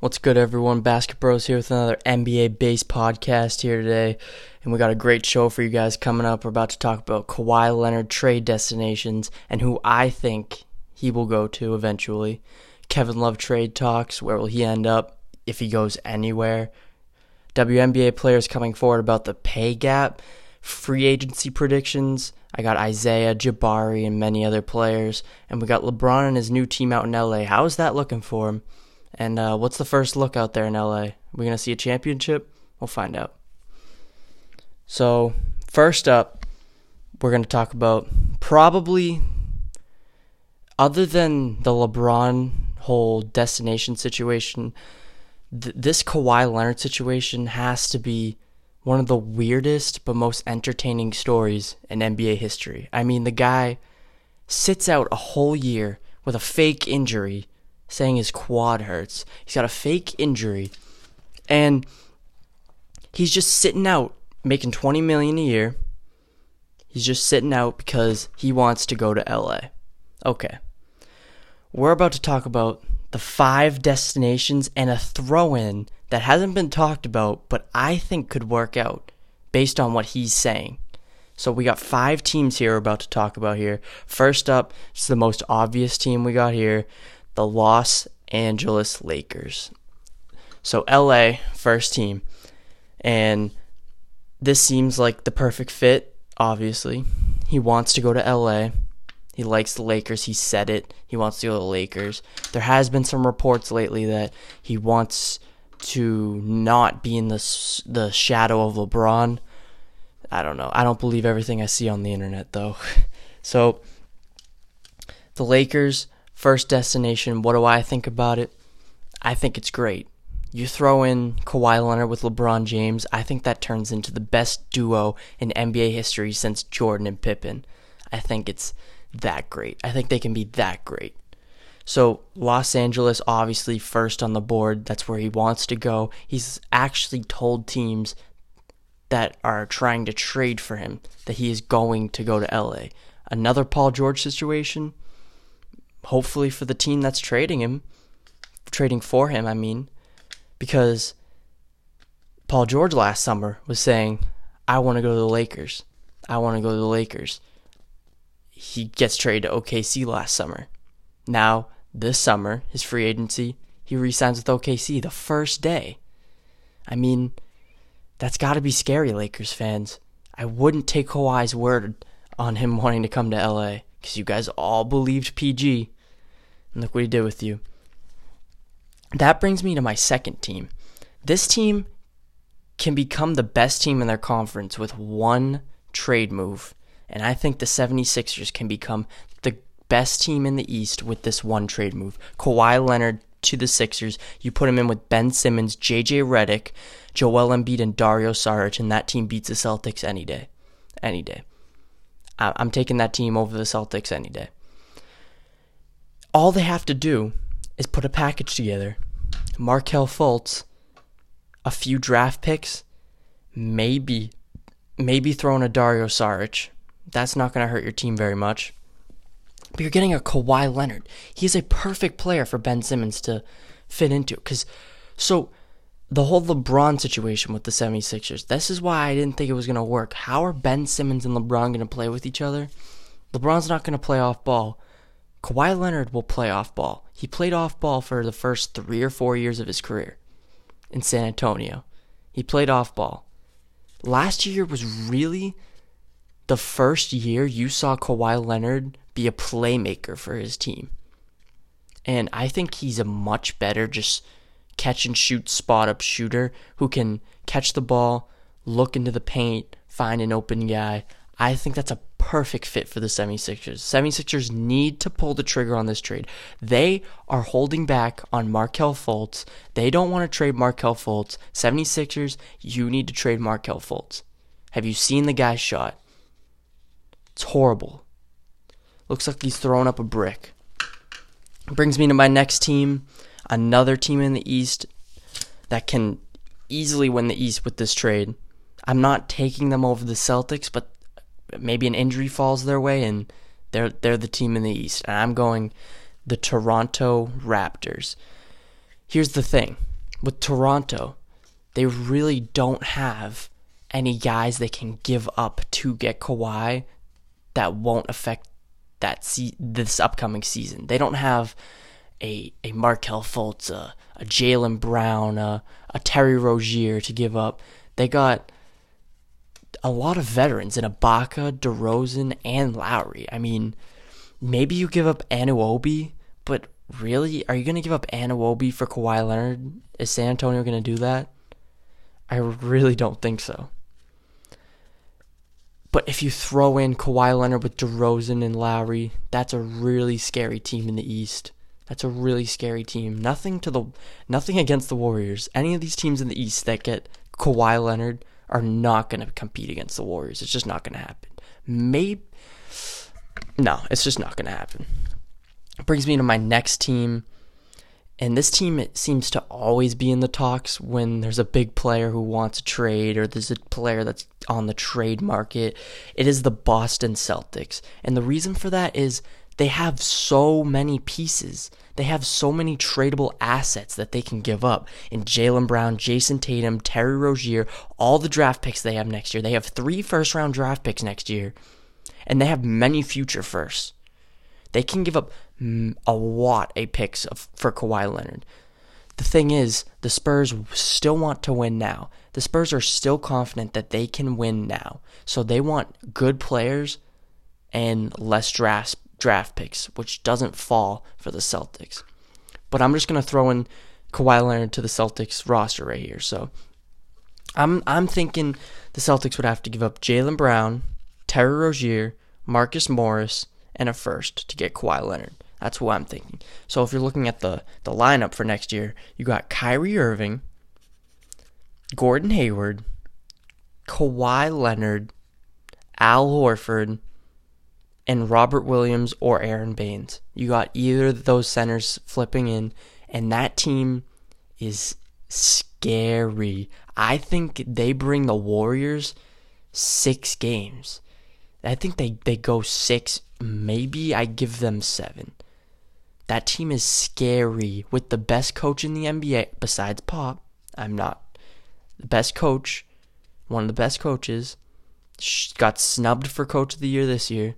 What's good, everyone? Basket Bros here with another NBA based podcast here today. And we got a great show for you guys coming up. We're about to talk about Kawhi Leonard trade destinations and who I think he will go to eventually. Kevin Love trade talks. Where will he end up if he goes anywhere? WNBA players coming forward about the pay gap, free agency predictions. I got Isaiah, Jabari, and many other players. And we got LeBron and his new team out in LA. How is that looking for him? And uh, what's the first look out there in LA? Are we going to see a championship? We'll find out. So, first up, we're going to talk about probably, other than the LeBron whole destination situation, th- this Kawhi Leonard situation has to be one of the weirdest but most entertaining stories in NBA history. I mean, the guy sits out a whole year with a fake injury saying his quad hurts. He's got a fake injury and he's just sitting out making 20 million a year. He's just sitting out because he wants to go to LA. Okay. We're about to talk about the five destinations and a throw in that hasn't been talked about, but I think could work out based on what he's saying. So we got five teams here we're about to talk about here. First up, it's the most obvious team we got here the Los Angeles Lakers. So LA, first team. And this seems like the perfect fit, obviously. He wants to go to LA. He likes the Lakers. He said it. He wants to go to the Lakers. There has been some reports lately that he wants to not be in the the shadow of LeBron. I don't know. I don't believe everything I see on the internet though. so the Lakers First destination, what do I think about it? I think it's great. You throw in Kawhi Leonard with LeBron James, I think that turns into the best duo in NBA history since Jordan and Pippen. I think it's that great. I think they can be that great. So, Los Angeles, obviously, first on the board. That's where he wants to go. He's actually told teams that are trying to trade for him that he is going to go to LA. Another Paul George situation hopefully for the team that's trading him, trading for him, I mean, because Paul George last summer was saying, I want to go to the Lakers. I want to go to the Lakers. He gets traded to OKC last summer. Now, this summer, his free agency, he resigns with OKC the first day. I mean, that's got to be scary, Lakers fans. I wouldn't take Kawhi's word on him wanting to come to LA because you guys all believed PG. And look what he did with you. That brings me to my second team. This team can become the best team in their conference with one trade move. And I think the 76ers can become the best team in the East with this one trade move. Kawhi Leonard to the Sixers. You put him in with Ben Simmons, JJ Redick, Joel Embiid, and Dario Saric, and that team beats the Celtics any day. Any day. I'm taking that team over the Celtics any day. All they have to do is put a package together. Markelle Fultz, a few draft picks, maybe, maybe throwing a Dario Saric. That's not going to hurt your team very much. But you're getting a Kawhi Leonard. He's a perfect player for Ben Simmons to fit into. Because, so the whole LeBron situation with the 76ers, this is why I didn't think it was going to work. How are Ben Simmons and LeBron going to play with each other? LeBron's not going to play off ball. Kawhi Leonard will play off ball. He played off ball for the first three or four years of his career in San Antonio. He played off ball. Last year was really the first year you saw Kawhi Leonard be a playmaker for his team. And I think he's a much better just catch and shoot spot up shooter who can catch the ball, look into the paint, find an open guy. I think that's a perfect fit for the 76ers. 76ers need to pull the trigger on this trade. They are holding back on Markelle Fultz. They don't want to trade Markelle Fultz. 76ers, you need to trade Markelle Fultz. Have you seen the guy's shot? It's horrible. Looks like he's throwing up a brick. Brings me to my next team another team in the East that can easily win the East with this trade. I'm not taking them over the Celtics, but maybe an injury falls their way and they're they're the team in the East. And I'm going the Toronto Raptors. Here's the thing. with Toronto, they really don't have any guys they can give up to get Kawhi that won't affect that se- this upcoming season. They don't have a a Markelle Fultz, a, a Jaylen Brown, a, a Terry Rozier to give up. They got a lot of veterans in Ibaka, DeRozan, and Lowry. I mean, maybe you give up Anunoby, but really, are you going to give up Anunoby for Kawhi Leonard? Is San Antonio going to do that? I really don't think so. But if you throw in Kawhi Leonard with DeRozan and Lowry, that's a really scary team in the East. That's a really scary team. Nothing to the nothing against the Warriors. Any of these teams in the East that get Kawhi Leonard are not going to compete against the Warriors. It's just not going to happen. Maybe no, it's just not going to happen. Brings me to my next team. And this team it seems to always be in the talks when there's a big player who wants a trade or there's a player that's on the trade market. It is the Boston Celtics. And the reason for that is they have so many pieces. They have so many tradable assets that they can give up in Jaylen Brown, Jayson Tatum, Terry Rozier, all the draft picks they have next year. They have three first round draft picks next year, and they have many future firsts. They can give up a lot of picks of, for Kawhi Leonard. The thing is, the Spurs still want to win now. The Spurs are still confident that they can win now. So they want good players and less draft draft picks, which doesn't fall for the Celtics. But I'm just gonna throw in Kawhi Leonard to the Celtics roster right here. So I'm I'm thinking the Celtics would have to give up Jaylen Brown, Terry Rozier, Marcus Morris, and a first to get Kawhi Leonard. That's what I'm thinking. So if you're looking at the, the lineup for next year, you got Kyrie Irving, Gordon Hayward, Kawhi Leonard, Al Horford, and Robert Williams or Aron Baynes. You got either of those centers flipping in, and that team is scary. I think they bring the Warriors six games. I think they, they go six, maybe I give them seven. That team is scary with the best coach in the NBA besides Pop. I'm not the best coach, one of the best coaches. Got snubbed for coach of the year this year.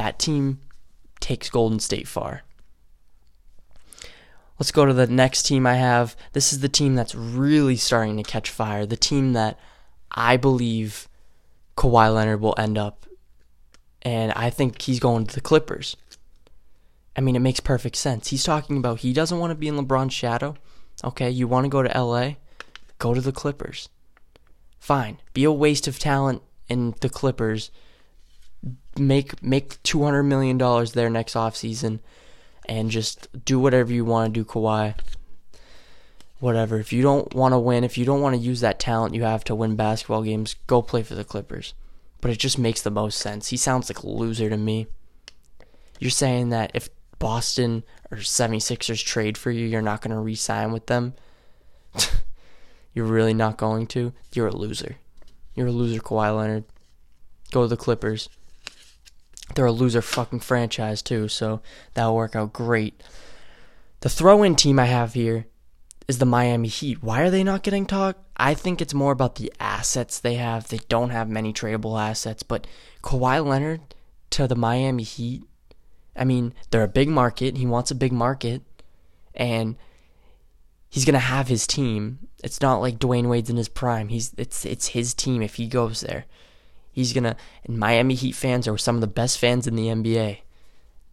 That team takes Golden State far. Let's go to the next team I have. This is the team that's really starting to catch fire. The team that I believe Kawhi Leonard will end up. And I think he's going to the Clippers. I mean, it makes perfect sense. He's talking about he doesn't want to be in LeBron's shadow. Okay, you want to go to LA? Go to the Clippers. Fine. Be a waste of talent in the Clippers. Make make two hundred million dollars there next offseason and just do whatever you want to do, Kawhi. Whatever. If you don't want to win, if you don't want to use that talent you have to win basketball games, go play for the Clippers. But it just makes the most sense. He sounds like a loser to me. You're saying that if Boston or 76ers trade for you, you're not going to re sign with them. you're really not going to. You're a loser. You're a loser, Kawhi Leonard. Go to the Clippers. They're a loser fucking franchise, too, so that'll work out great. The throw in team I have here is the Miami Heat. Why are they not getting talked? I think it's more about the assets they have. They don't have many tradable assets, but Kawhi Leonard to the Miami Heat I mean, they're a big market. He wants a big market, and he's gonna have his team. It's not like Dwyane Wade's in his prime. He's it's it's his team if he goes there. He's gonna. And Miami Heat fans are some of the best fans in the NBA.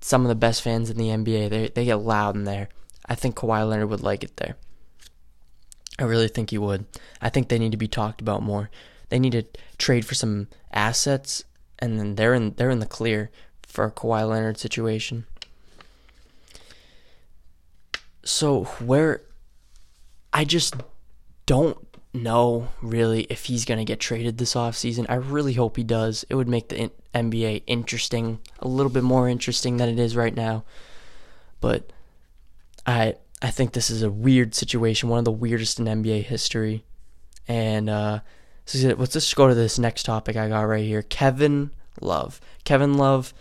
Some of the best fans in the NBA. They they get loud in there. I think Kawhi Leonard would like it there. I really think he would. I think they need to be talked about more. They need to trade for some assets, and then they're in they're in the clear for a Kawhi Leonard situation. So where I just don't know really if he's going to get traded this offseason. I really hope he does. It would make the NBA interesting, a little bit more interesting than it is right now. But I I think this is a weird situation, one of the weirdest in NBA history. And uh, so let's just go to this next topic I got right here. Kevin Love. Kevin Love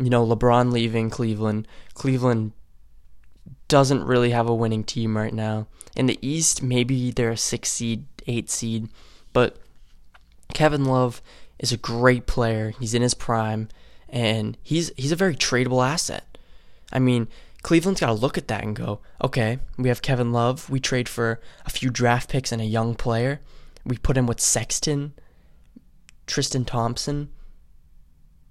you know, LeBron leaving Cleveland, Cleveland doesn't really have a winning team right now. In the East, maybe they're a six seed, eight seed, but Kevin Love is a great player. He's in his prime, and he's he's a very tradable asset. I mean, Cleveland's got to look at that and go, okay, we have Kevin Love. We trade for a few draft picks and a young player. We put him with Sexton, Tristan Thompson,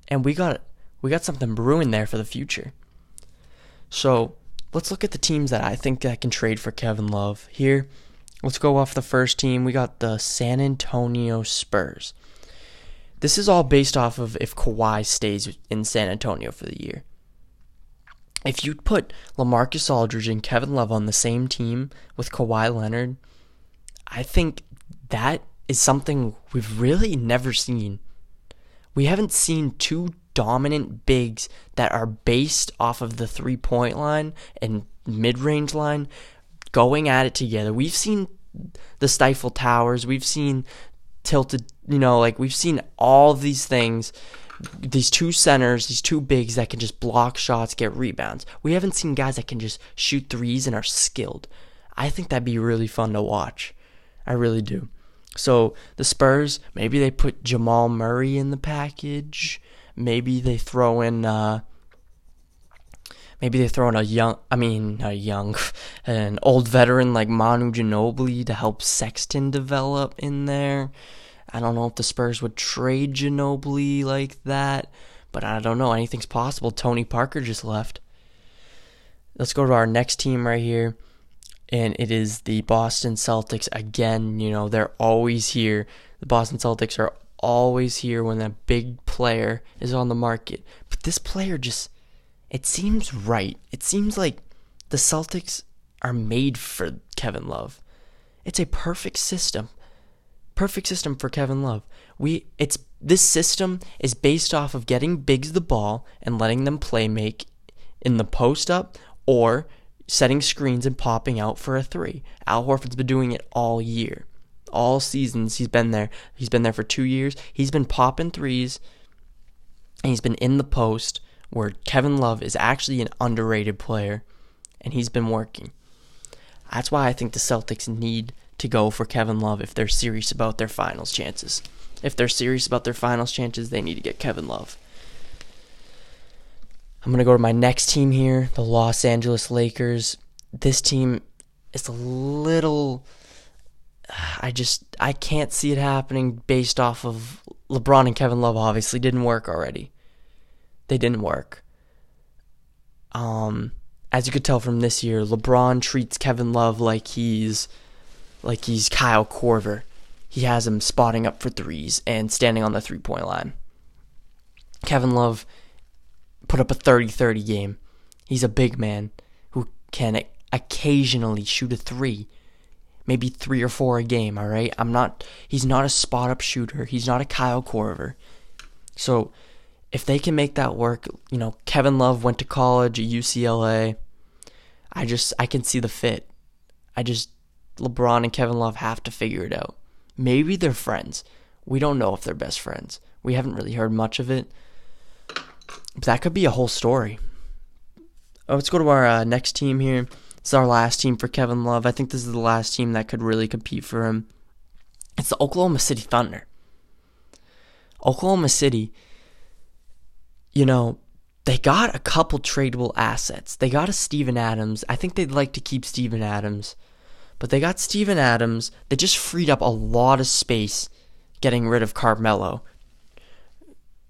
and we got we got something brewing there for the future. So let's look at the teams that I think that can trade for Kevin Love. Here, let's go off the first team. We got the San Antonio Spurs. This is all based off of if Kawhi stays in San Antonio for the year. If you put LaMarcus Aldridge and Kevin Love on the same team with Kawhi Leonard, I think that is something we've really never seen. We haven't seen two dominant bigs that are based off of the three point line and mid range line going at it together. We've seen the Stifle Towers, we've seen tilted, you know, like we've seen all these things. These two centers, these two bigs that can just block shots, get rebounds. We haven't seen guys that can just shoot threes and are skilled. I think that'd be really fun to watch. I really do. So the Spurs, maybe they put Jamal Murray in the package. Maybe they throw in uh, maybe they throw in a young I mean a young an old veteran like Manu Ginobili to help Sexton develop in there. I don't know if the Spurs would trade Ginobili like that, but I don't know. Anything's possible. Tony Parker just left. Let's go to our next team right here. And it is the Boston Celtics again. You know, they're always here. The Boston Celtics are always here when a big player is on the market. But this player just, it seems right. It seems like the Celtics are made for Kevin Love. It's a perfect system. Perfect system for Kevin Love. We it's this system is based off of getting bigs the ball and letting them play make in the post up or setting screens and popping out for a three. Al Horford's been doing it all year all seasons he's been there. He's been there for two years. He's been popping threes, and he's been in the post where Kevin Love is actually an underrated player, and he's been working. That's why I think the Celtics need to go for Kevin Love if they're serious about their finals chances. If they're serious about their finals chances, they need to get Kevin Love. I'm going to go to my next team here, the Los Angeles Lakers. This team is a little I just I can't see it happening based off of LeBron and Kevin Love obviously didn't work already. They didn't work. Um as you could tell from this year, LeBron treats Kevin Love like he's like he's Kyle Korver. He has him spotting up for threes and standing on the three-point line. Kevin Love put up a 30-30 game. He's a big man who can occasionally shoot a 3 maybe three or four a game, all right? I'm not, he's not a spot up shooter. He's not a Kyle Korver. So if they can make that work, you know, Kevin Love went to college at UCLA. I just, I can see the fit. I just, LeBron and Kevin Love have to figure it out. Maybe they're friends. We don't know if they're best friends. We haven't really heard much of it. But that could be a whole story. Oh, let's go to our uh, next team here. It's our last team for Kevin Love. I think this is the last team that could really compete for him. It's the Oklahoma City Thunder. Oklahoma City, you know, they got a couple tradable assets. They got a Steven Adams. I think they'd like to keep Steven Adams. But they got Steven Adams. They just freed up a lot of space getting rid of Carmelo.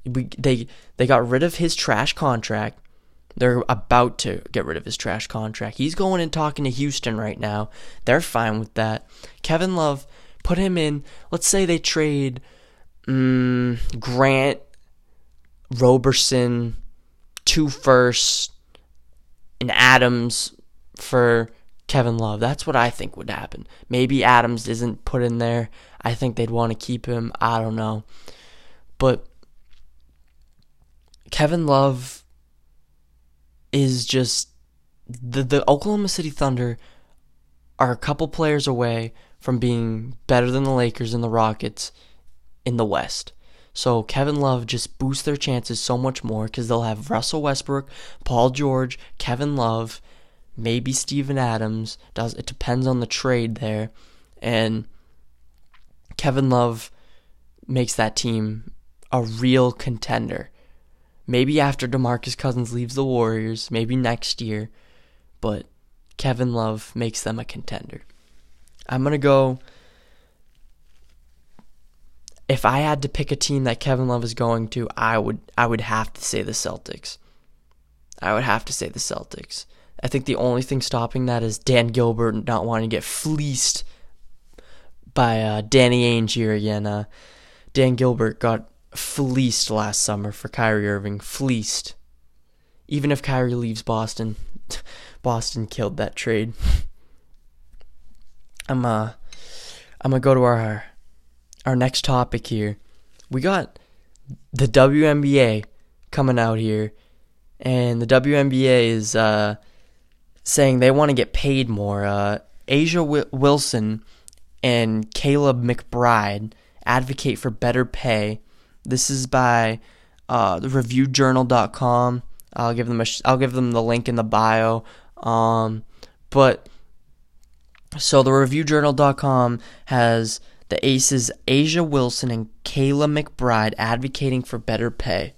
We, they they got rid of his trash contract they're about to get rid of his trash contract. He's going and talking to Houston right now. They're fine with that. Kevin Love, put him in. Let's say they trade um, Grant, Roberson, two firsts, and Adams for Kevin Love. That's what I think would happen. Maybe Adams isn't put in there. I think they'd want to keep him. I don't know. But Kevin Love is just the the Oklahoma City Thunder are a couple players away from being better than the Lakers and the Rockets in the West. So Kevin Love just boosts their chances so much more because they'll have Russell Westbrook, Paul George, Kevin Love, maybe Steven Adams. Does it depends on the trade there, and Kevin Love makes that team a real contender. Maybe after DeMarcus Cousins leaves the Warriors, maybe next year, but Kevin Love makes them a contender. I'm going to go if I had to pick a team that Kevin Love is going to, I would I would have to say the Celtics. I would have to say the Celtics. I think the only thing stopping that is Dan Gilbert not wanting to get fleeced by uh, Danny Ainge here again. Uh, Dan Gilbert got fleeced last summer for Kyrie Irving. Fleeced. Even if Kyrie leaves Boston, Boston killed that trade. I'm uh I'm gonna go to our our next topic here. We got the WNBA coming out here, and the WNBA is uh, saying they want to get paid more. Uh, A'ja w- Wilson and Kayla McBride advocate for better pay. This is by uh, ReviewJournal.com. I'll give them a sh- I'll give them the link in the bio. Um, but so the ReviewJournal.com has the Aces A'ja Wilson and Kayla McBride advocating for better pay.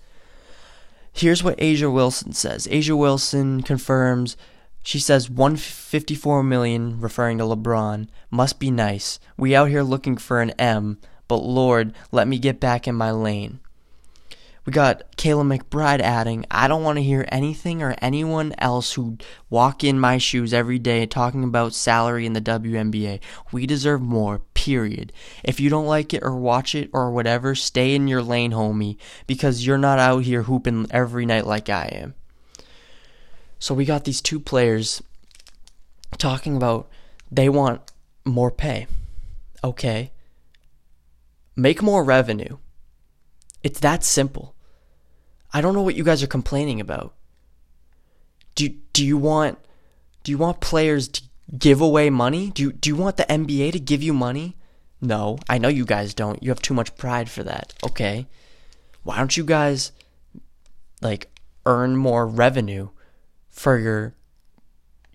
Here's what A'ja Wilson says. A'ja Wilson confirms she says 154 million referring to LeBron must be nice. We out here looking for an M, but Lord, let me get back in my lane. We got Kayla McBride adding, I don't want to hear anything or anyone else who walk in my shoes every day talking about salary in the WNBA. We deserve more, period. If you don't like it or watch it or whatever, stay in your lane, homie, because you're not out here hooping every night like I am. So we got these two players talking about they want more pay. Okay. Make more revenue. It's that simple. I don't know what you guys are complaining about. Do do you want do you want players to give away money? Do you, do you want the NBA to give you money? No, I know you guys don't. You have too much pride for that. Okay. Why don't you guys like earn more revenue for your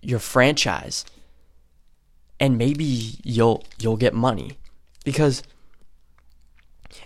your franchise? And maybe you'll you'll get money because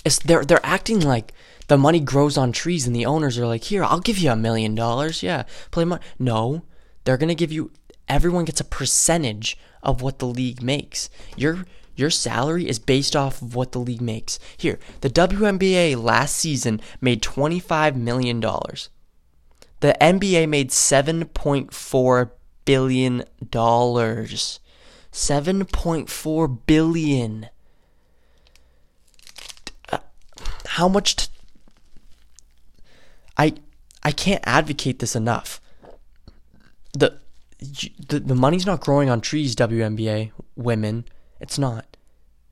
it's they're they're acting like the money grows on trees and the owners are like, "Here, I'll give you a million dollars." Yeah, play money. No, they're to give you everyone gets a percentage of what the league makes. Your your salary is based off of what the league makes. Here, the WNBA last season made $25 million. The NBA made $7.4 billion. $7.4 billion. Uh, how much t- I I can't advocate this enough. The the the money's not growing on trees, WNBA women. It's not.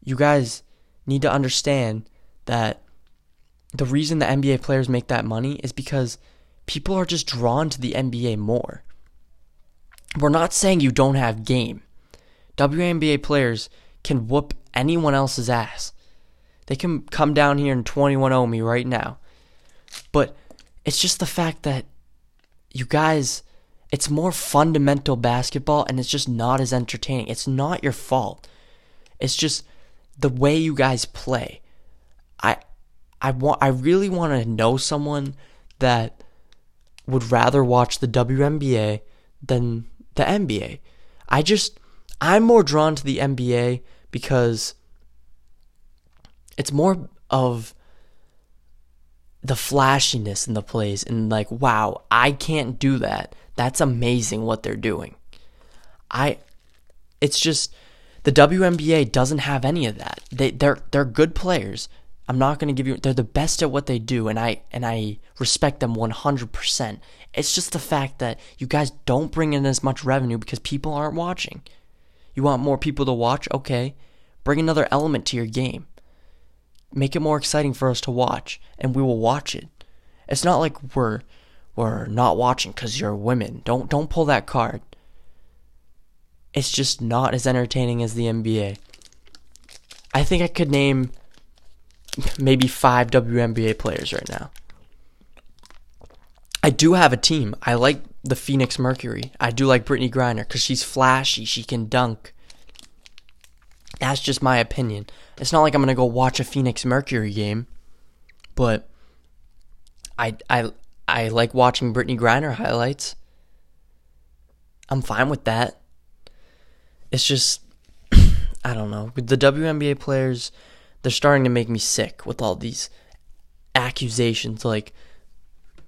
You guys need to understand that the reason the NBA players make that money is because people are just drawn to the NBA more. We're not saying you don't have game. WNBA players can whoop anyone else's ass. They can come down here and 21 0 me right now. But it's just the fact that you guys, it's more fundamental basketball and it's just not as entertaining. It's not your fault. It's just the way you guys play. I I want I really want to know someone that would rather watch the WNBA than the NBA. I just I'm more drawn to the NBA because it's more of the flashiness in the plays and like wow i can't do that. That's amazing what they're doing. I it's just the WNBA doesn't have any of that. They they're they're good players. I'm not going to give you they're the best at what they do and i and i respect them 100% it's just the fact that you guys don't bring in as much revenue because people aren't watching. You want more people to watch? Okay. Bring another element to your game make it more exciting for us to watch and we will watch it it's not like we're we're not watching cuz you're women don't don't pull that card it's just not as entertaining as the NBA I think I could name maybe 5 WNBA players right now I do have a team I like the Phoenix Mercury. I do like Brittney Griner because she's flashy. She can dunk. That's just my opinion. It's not like I'm gonna go watch a Phoenix Mercury game, but I I I like watching Brittney Griner highlights. I'm fine with that. It's just I don't know. With the WNBA players, they're starting to make me sick with all these accusations like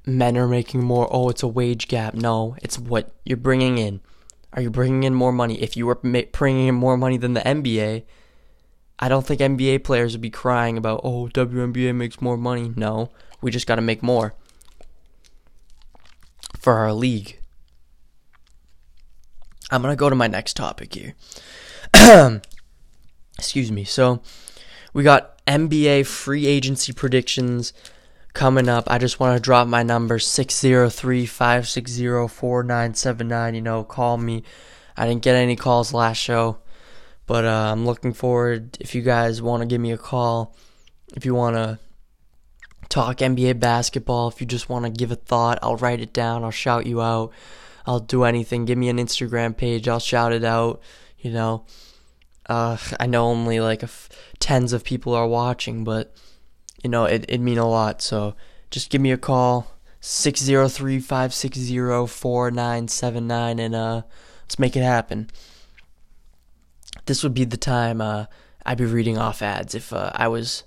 men are making more. Oh, it's a wage gap. No, it's what you're bringing in. Are you bringing in more money? If you were bringing in more money than the NBA, I don't think NBA players would be crying about, oh, WNBA makes more money. No, we just got to make more for our league. I'm going to go to my next topic here. Excuse me. So, we got NBA free agency predictions coming up. I just want to drop my number 603 560 4979. You know, call me. I didn't get any calls last show, but uh, I'm looking forward. If you guys want to give me a call, if you want to talk NBA basketball, if you just want to give a thought, I'll write it down. I'll shout you out. I'll do anything. Give me an Instagram page. I'll shout it out. You know, uh, I know only like tens of people are watching, but you know, it, it'd mean a lot. So just give me a call, 603-560-4979, and uh, let's make it happen. This would be the time uh, I'd be reading off ads if uh, I was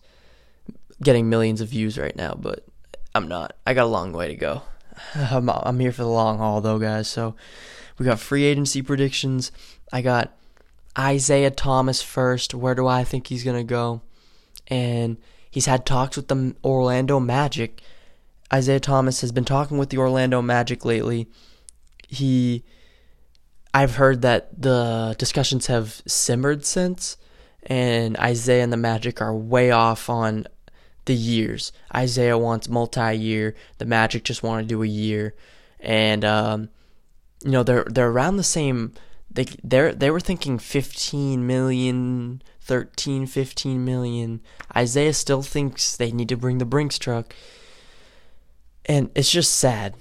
getting millions of views right now, but I'm not. I got a long way to go. I'm, I'm here for the long haul, though, guys. So we got free agency predictions. I got Isaiah Thomas first. Where do I think he's going to go? And He's had talks with the Orlando Magic. Isaiah Thomas has been talking with the Orlando Magic lately. He I've heard that the discussions have simmered since and Isaiah and the Magic are way off on the years. Isaiah wants multi-year, the Magic just want to do a year. And um, you know, they're they're around the same they they they were thinking 15 million 13, 15 million. Isaiah still thinks they need to bring the Brinks truck. And it's just sad.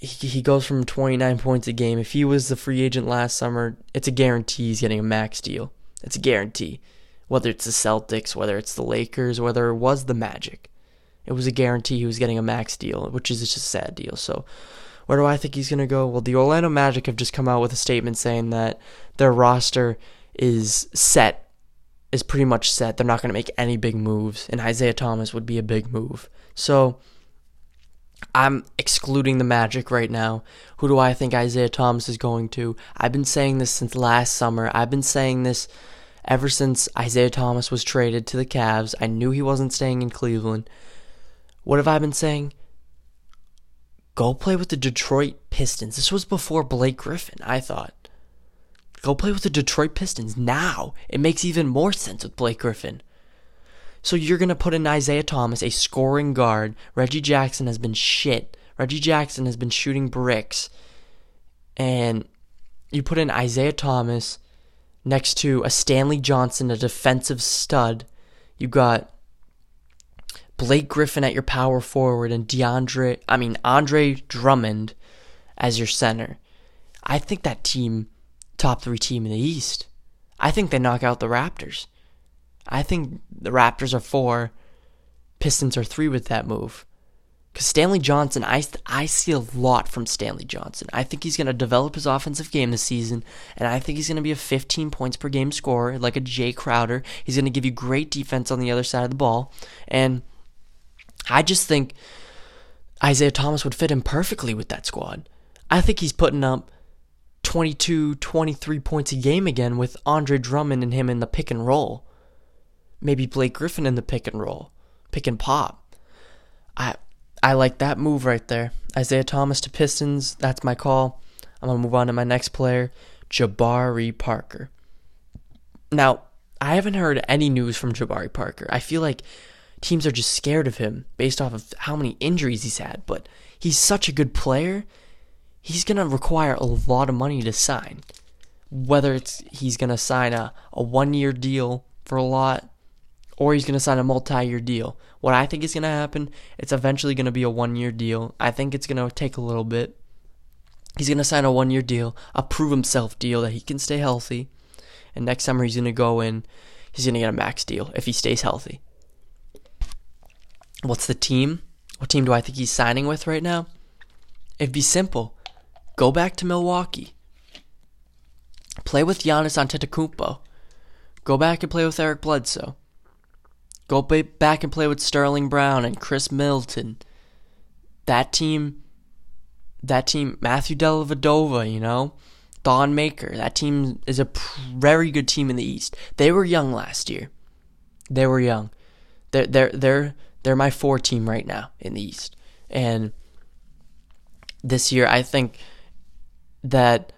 He, he goes from 29 points a game. If he was the free agent last summer, it's a guarantee he's getting a max deal. It's a guarantee. Whether it's the Celtics, whether it's the Lakers, whether it was the Magic. It was a guarantee he was getting a max deal, which is just a sad deal. So, where do I think he's going to go? Well, the Orlando Magic have just come out with a statement saying that their roster is set is pretty much set. They're not going to make any big moves, and Isaiah Thomas would be a big move. So I'm excluding the Magic right now. Who do I think Isaiah Thomas is going to? I've been saying this since last summer. I've been saying this ever since Isaiah Thomas was traded to the Cavs. I knew he wasn't staying in Cleveland. What have I been saying? Go play with the Detroit Pistons. This was before Blake Griffin, I thought. Go play with the Detroit Pistons now. It makes even more sense with Blake Griffin. So you're going to put in Isaiah Thomas, a scoring guard. Reggie Jackson has been shit. Reggie Jackson has been shooting bricks. And you put in Isaiah Thomas next to a Stanley Johnson, a defensive stud. You got Blake Griffin at your power forward and DeAndre, I mean Andre Drummond as your center. I think that team top three team in the East. I think they knock out the Raptors. I think the Raptors are four, Pistons are three with that move. Because Stanley Johnson, I, I see a lot from Stanley Johnson. I think he's going to develop his offensive game this season, and I think he's going to be a 15 points per game scorer, like a Jay Crowder. He's going to give you great defense on the other side of the ball. And I just think Isaiah Thomas would fit in perfectly with that squad. I think he's putting up 22, 23 points a game again with Andre Drummond and him in the pick and roll. Maybe Blake Griffin in the pick and roll, pick and pop. I I like that move right there. Isaiah Thomas to Pistons, that's my call. I'm going to move on to my next player, Jabari Parker. Now, I haven't heard any news from Jabari Parker. I feel like teams are just scared of him based off of how many injuries he's had, but he's such a good player he's going to require a lot of money to sign. Whether it's he's going to sign a, a one year deal for a lot or he's going to sign a multi year deal. What I think is going to happen, it's eventually going to be a one year deal. I think it's going to take a little bit. He's going to sign a one year deal, a prove himself deal that he can stay healthy. And next summer, he's going to go in, he's going to get a max deal if he stays healthy. What's the team? What team do I think he's signing with right now? It'd be simple. Go back to Milwaukee. Play with Giannis Antetokounmpo. Go back and play with Eric Bledsoe. Go back and play with Sterling Brown and Khris Middleton. That team, that team, Matthew Dellavedova, you know, Thon Maker. That team is a very good team in the East. They were young last year. They were young. They're they're they're they're my four team right now in the East, and this year I think that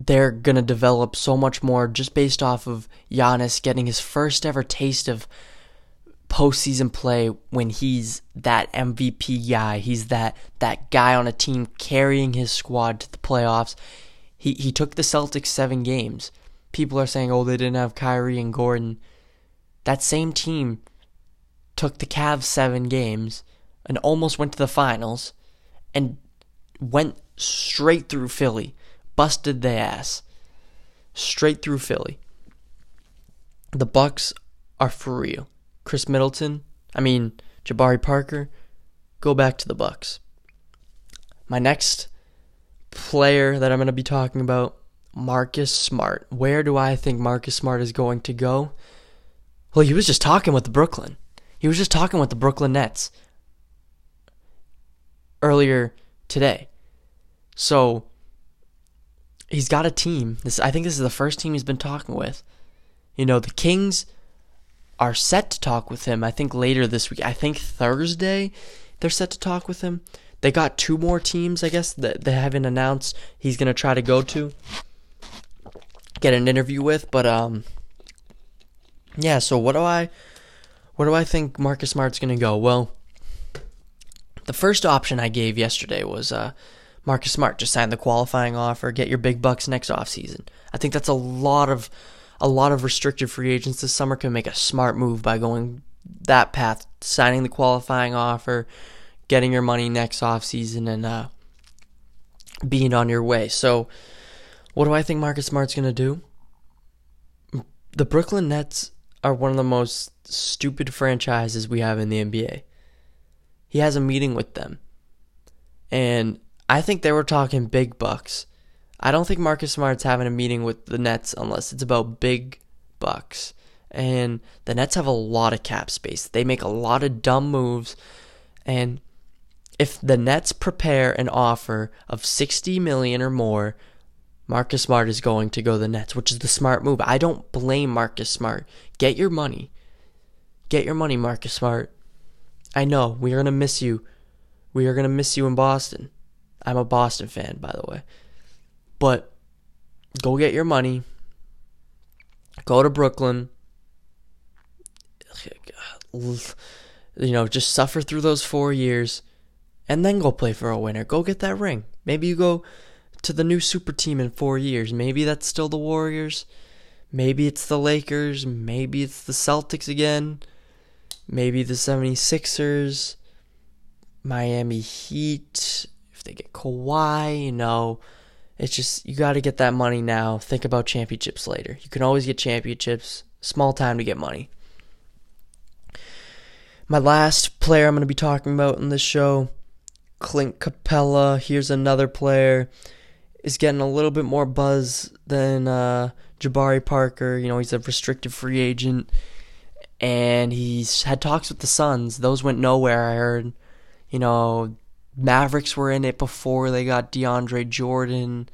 they're going to develop so much more just based off of Giannis getting his first ever taste of postseason play when he's that MVP guy. He's that that guy on a team carrying his squad to the playoffs. He he took the Celtics seven games. People are saying, oh, they didn't have Kyrie and Gordon. That same team took the Cavs seven games and almost went to the finals and went straight through Philly busted the ass straight through Philly. The Bucks are for real. Khris Middleton, I mean Jabari Parker, go back to the Bucks. My next player that I'm going to be talking about, Marcus Smart. Where do I think Marcus Smart is going to go? Well, he was just talking with the Brooklyn. He was just talking with the Brooklyn Nets earlier today. So he's got a team. This I think this is the first team he's been talking with. You know, the Kings are set to talk with him. I think later this week. I think Thursday they're set to talk with him. They got two more teams, I guess, that they haven't announced he's gonna try to go to get an interview with. But um, yeah. So what do I, what do I think Marcus Smart's gonna go? Well, the first option I gave yesterday was uh, Marcus Smart, just signed the qualifying offer, get your big bucks next offseason. I think that's a lot of a lot of restricted free agents this summer can make a smart move by going that path, signing the qualifying offer, getting your money next offseason, and uh, being on your way. So, what do I think Marcus Smart's going to do? The Brooklyn Nets are one of the most stupid franchises we have in the NBA. He has a meeting with them. And I think they were talking big bucks. I don't think Marcus Smart's having a meeting with the Nets unless it's about big bucks. And the Nets have a lot of cap space. They make a lot of dumb moves. And if the Nets prepare an offer of 60 million or more, Marcus Smart is going to go to the Nets, which is the smart move. I don't blame Marcus Smart. Get your money. Get your money, Marcus Smart. I know we are going to miss you. We are going to miss you in Boston. I'm a Boston fan, by the way. But go get your money. Go to Brooklyn. You know, just suffer through those four years and then go play for a winner. Go get that ring. Maybe you go to the new super team in four years. Maybe that's still the Warriors. Maybe it's the Lakers. Maybe it's the Celtics again. Maybe the 76ers. Miami Heat they get Kawhi, you know, it's just you got to get that money now. Think about championships later. You can always get championships. Small time to get money. My last player I'm going to be talking about in this show, Clint Capela. Here's another player is getting a little bit more buzz than uh, Jabari Parker. You know, he's a restricted free agent, and he's had talks with the Suns. Those went nowhere. I heard. You know, Mavericks were in it before they got DeAndre Jordan,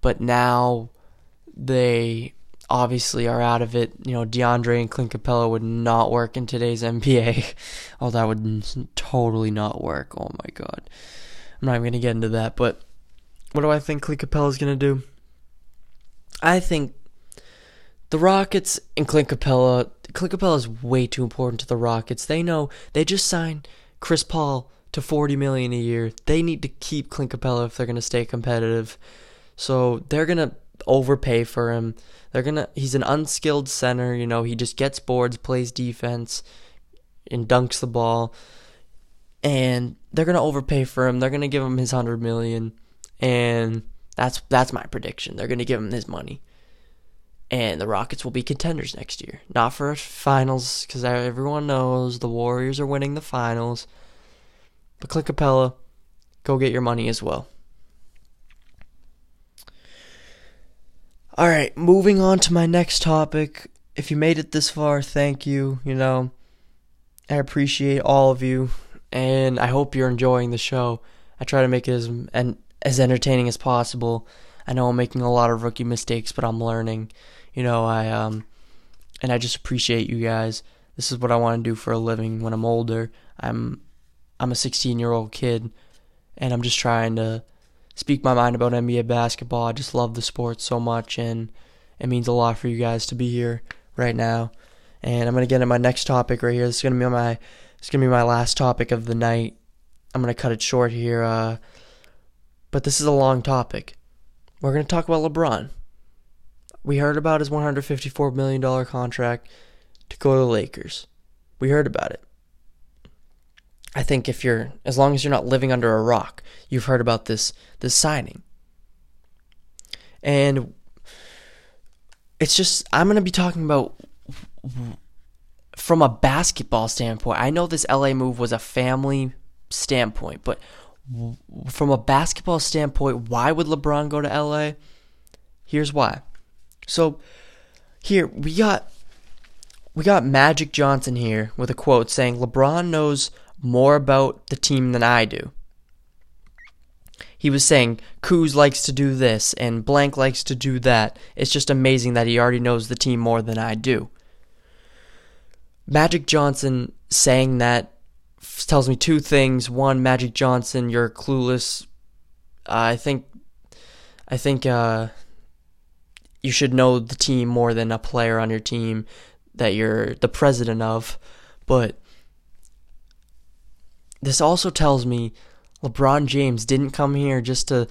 but now they obviously are out of it. You know, DeAndre and Clint Capela would not work in today's NBA. oh, that would totally not work. Oh my god. I'm not even going to get into that, but what do I think Clint Capela is going to do? I think the Rockets and Clint Capela, Clint Capela is way too important to the Rockets. They know they just signed Chris Paul to 40 million a year. They need to keep Clint Capela if they're going to stay competitive. So they're going to overpay for him. They're going to he's an unskilled center, you know, he just gets boards, plays defense and dunks the ball. And they're going to overpay for him. They're going to give him his 100 million And that's that's my prediction. They're going to give him his money. And the Rockets will be contenders next year. Not for finals, because everyone knows the Warriors are winning the finals. But Clint Capela, go get your money as well. All right, moving on to my next topic. If you made it this far, thank you. You know, I appreciate all of you, and I hope you're enjoying the show. I try to make it as and as entertaining as possible. I know I'm making a lot of rookie mistakes, but I'm learning. You know, I um, and I just appreciate you guys. This is what I want to do for a living when I'm older. I'm I'm a 16 year old kid, and I'm just trying to speak my mind about NBA basketball. I just love the sport so much, and it means a lot for you guys to be here right now. And I'm gonna get into my next topic right here. This is gonna be my it's gonna be my last topic of the night. I'm gonna cut it short here, uh, but this is a long topic. We're gonna talk about LeBron. We heard about his 154 million dollar contract to go to the Lakers. We heard about it. I think if you're as long as you're not living under a rock, you've heard about this this signing. And it's just I'm going to be talking about from a basketball standpoint. I know this LA move was a family standpoint, but from a basketball standpoint, why would LeBron go to LA? Here's why. So here we got we got Magic Johnson here with a quote saying LeBron knows more about the team than I do. He was saying, Kuz likes to do this and blank likes to do that. It's just amazing that he already knows the team more than I do. Magic Johnson saying that tells me two things. One, Magic Johnson, you're clueless. Uh, I think, I think uh, you should know the team more than a player on your team that you're the president of. But this also tells me LeBron James didn't come here just to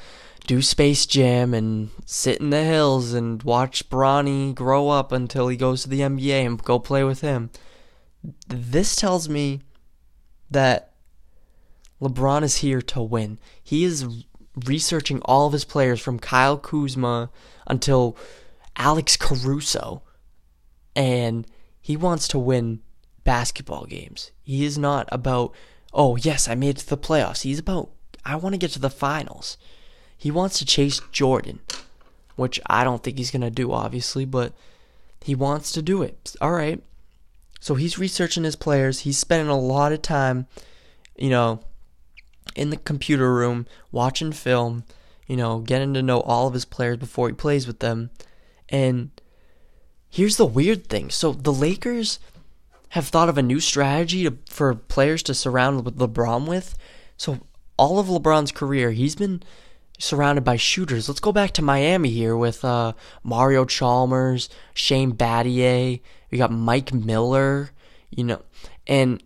do Space Jam and sit in the hills and watch Bronny grow up until he goes to the NBA and go play with him. This tells me that LeBron is here to win. He is researching all of his players from Kyle Kuzma until Alex Caruso. And he wants to win basketball games. He is not about oh, yes, I made it to the playoffs. He's about, I want to get to the finals. He wants to chase Jordan, which I don't think he's going to do, obviously, but he wants to do it. All right. So he's researching his players. He's spending a lot of time, you know, in the computer room, watching film, you know, getting to know all of his players before he plays with them. And here's the weird thing. So the Lakers have thought of a new strategy to, for players to surround LeBron with. So all of LeBron's career, he's been surrounded by shooters. Let's go back to Miami here with uh, Mario Chalmers, Shane Battier. We got Mike Miller, you know, and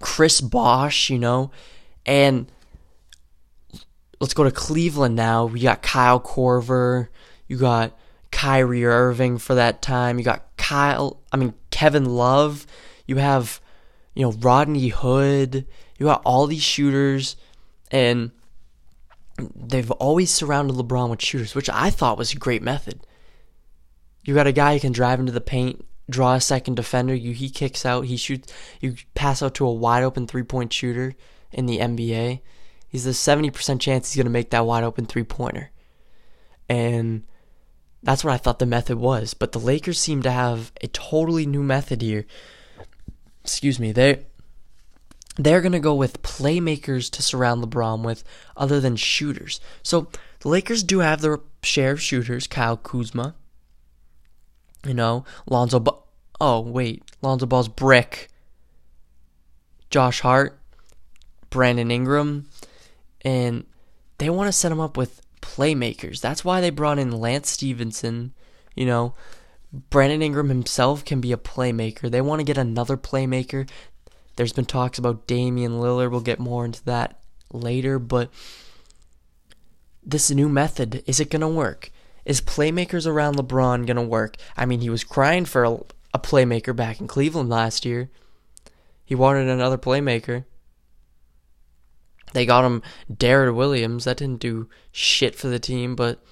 Chris Bosh, you know, and let's go to Cleveland now. We got Kyle Korver. You got Kyrie Irving for that time. You got Kyle, I mean, Kevin Love. You have, you know, Rodney Hood. You got all these shooters, and they've always surrounded LeBron with shooters, which I thought was a great method. You got a guy who can drive into the paint, draw a second defender. You he kicks out, he shoots. You pass out to a wide open three point shooter in the NBA. He's a seventy percent chance he's gonna make that wide open three pointer, and that's what I thought the method was. But the Lakers seem to have a totally new method here. Excuse me. They they're going to go with playmakers to surround LeBron with other than shooters. So the Lakers do have their share of shooters, Kyle Kuzma. You know, Lonzo ba- Oh, wait. Lonzo Ball's brick. Josh Hart, Brandon Ingram, and they want to set him up with playmakers. That's why they brought in Lance Stephenson. You know, Brandon Ingram himself can be a playmaker. They want to get another playmaker. There's been talks about Damian Lillard. We'll get more into that later, but this new method, is it going to work? Is playmakers around LeBron going to work? I mean, he was crying for a, a playmaker back in Cleveland last year. He wanted another playmaker. They got him Deron Williams. That didn't do shit for the team, but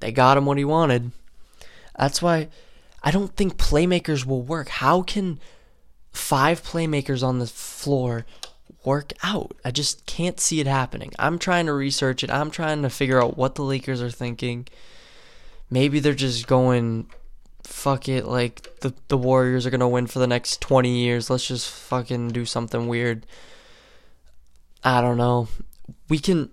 they got him what he wanted. That's why I don't think playmakers will work. How can five playmakers on the floor work out? I just can't see it happening. I'm trying to research it. I'm trying to figure out what the Lakers are thinking. Maybe they're just going fuck it like the the Warriors are going to win for the next 20 years. Let's just fucking do something weird. I don't know. We can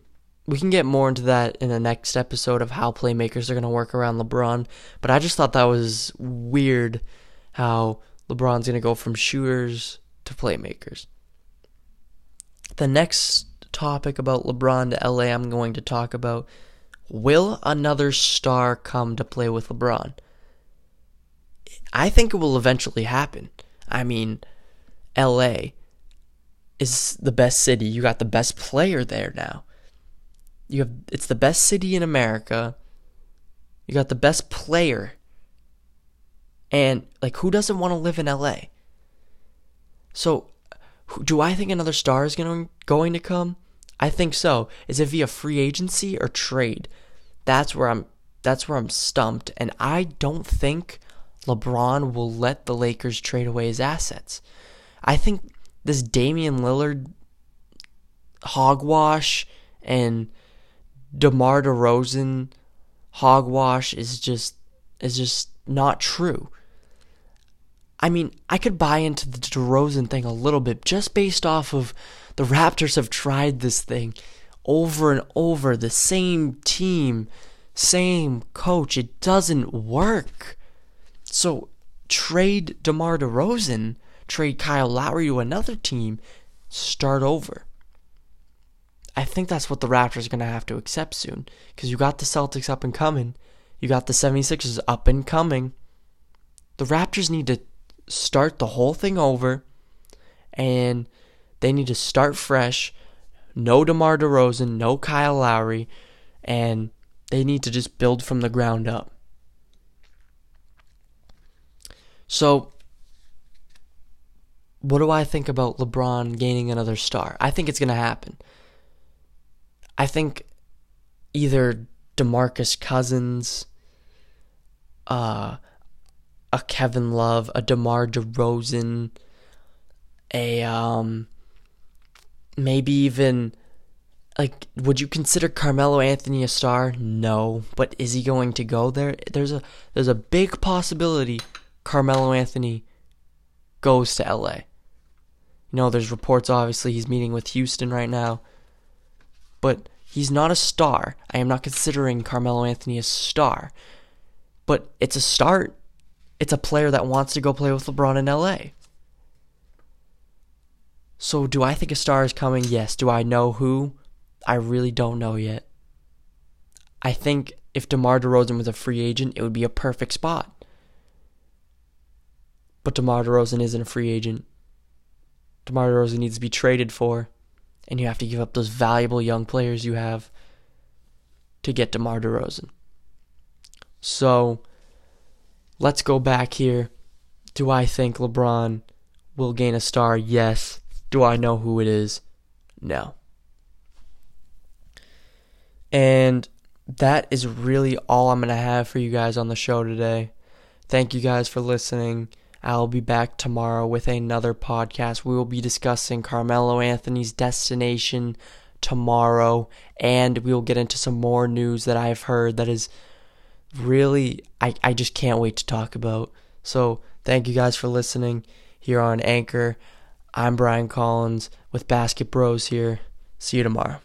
we can get more into that in the next episode of how playmakers are going to work around LeBron, but I just thought that was weird how LeBron's going to go from shooters to playmakers. The next topic about LeBron to LA I'm going to talk about will another star come to play with LeBron? I think it will eventually happen. I mean, LA is the best city. You got the best player there now. You have it's the best city in America. You got the best player. And like who doesn't want to live in LA? So do I think another star is going going to come? I think so. Is it via free agency or trade? That's where I'm that's where I'm stumped and I don't think LeBron will let the Lakers trade away his assets. I think this Damian Lillard hogwash and DeMar DeRozan hogwash is just is just not true. I mean, I could buy into the DeRozan thing a little bit just based off of the Raptors have tried this thing over and over, the same team, same coach. It doesn't work. So trade DeMar DeRozan, trade Kyle Lowry to another team, start over. I think that's what the Raptors are going to have to accept soon because you got the Celtics up and coming. You got the 76ers up and coming. The Raptors need to start the whole thing over and they need to start fresh. No DeMar DeRozan, no Kyle Lowry, and they need to just build from the ground up. So, what do I think about LeBron gaining another star? I think it's going to happen. I think either DeMarcus Cousins, uh, a Kevin Love, a DeMar DeRozan, a um, maybe even like would you consider Carmelo Anthony a star? No, but is he going to go there? There's a there's a big possibility Carmelo Anthony goes to LA. You know, there's reports obviously he's meeting with Houston right now. But he's not a star. I am not considering Carmelo Anthony a star. But it's a start. It's a player that wants to go play with LeBron in LA. So do I think a star is coming? Yes. Do I know who? I really don't know yet. I think if DeMar DeRozan was a free agent, it would be a perfect spot. But DeMar DeRozan isn't a free agent. DeMar DeRozan needs to be traded for, and you have to give up those valuable young players you have to get DeMar DeRozan. So, let's go back here. Do I think LeBron will gain a star? Yes. Do I know who it is? No. And that is really all I'm going to have for you guys on the show today. Thank you guys for listening. I'll be back tomorrow with another podcast. We will be discussing Carmelo Anthony's destination tomorrow, and we will get into some more news that I've heard that is really, I, I just can't wait to talk about. So, thank you guys for listening here on Anchor. I'm Brian Collins with Basket Bros here. See you tomorrow.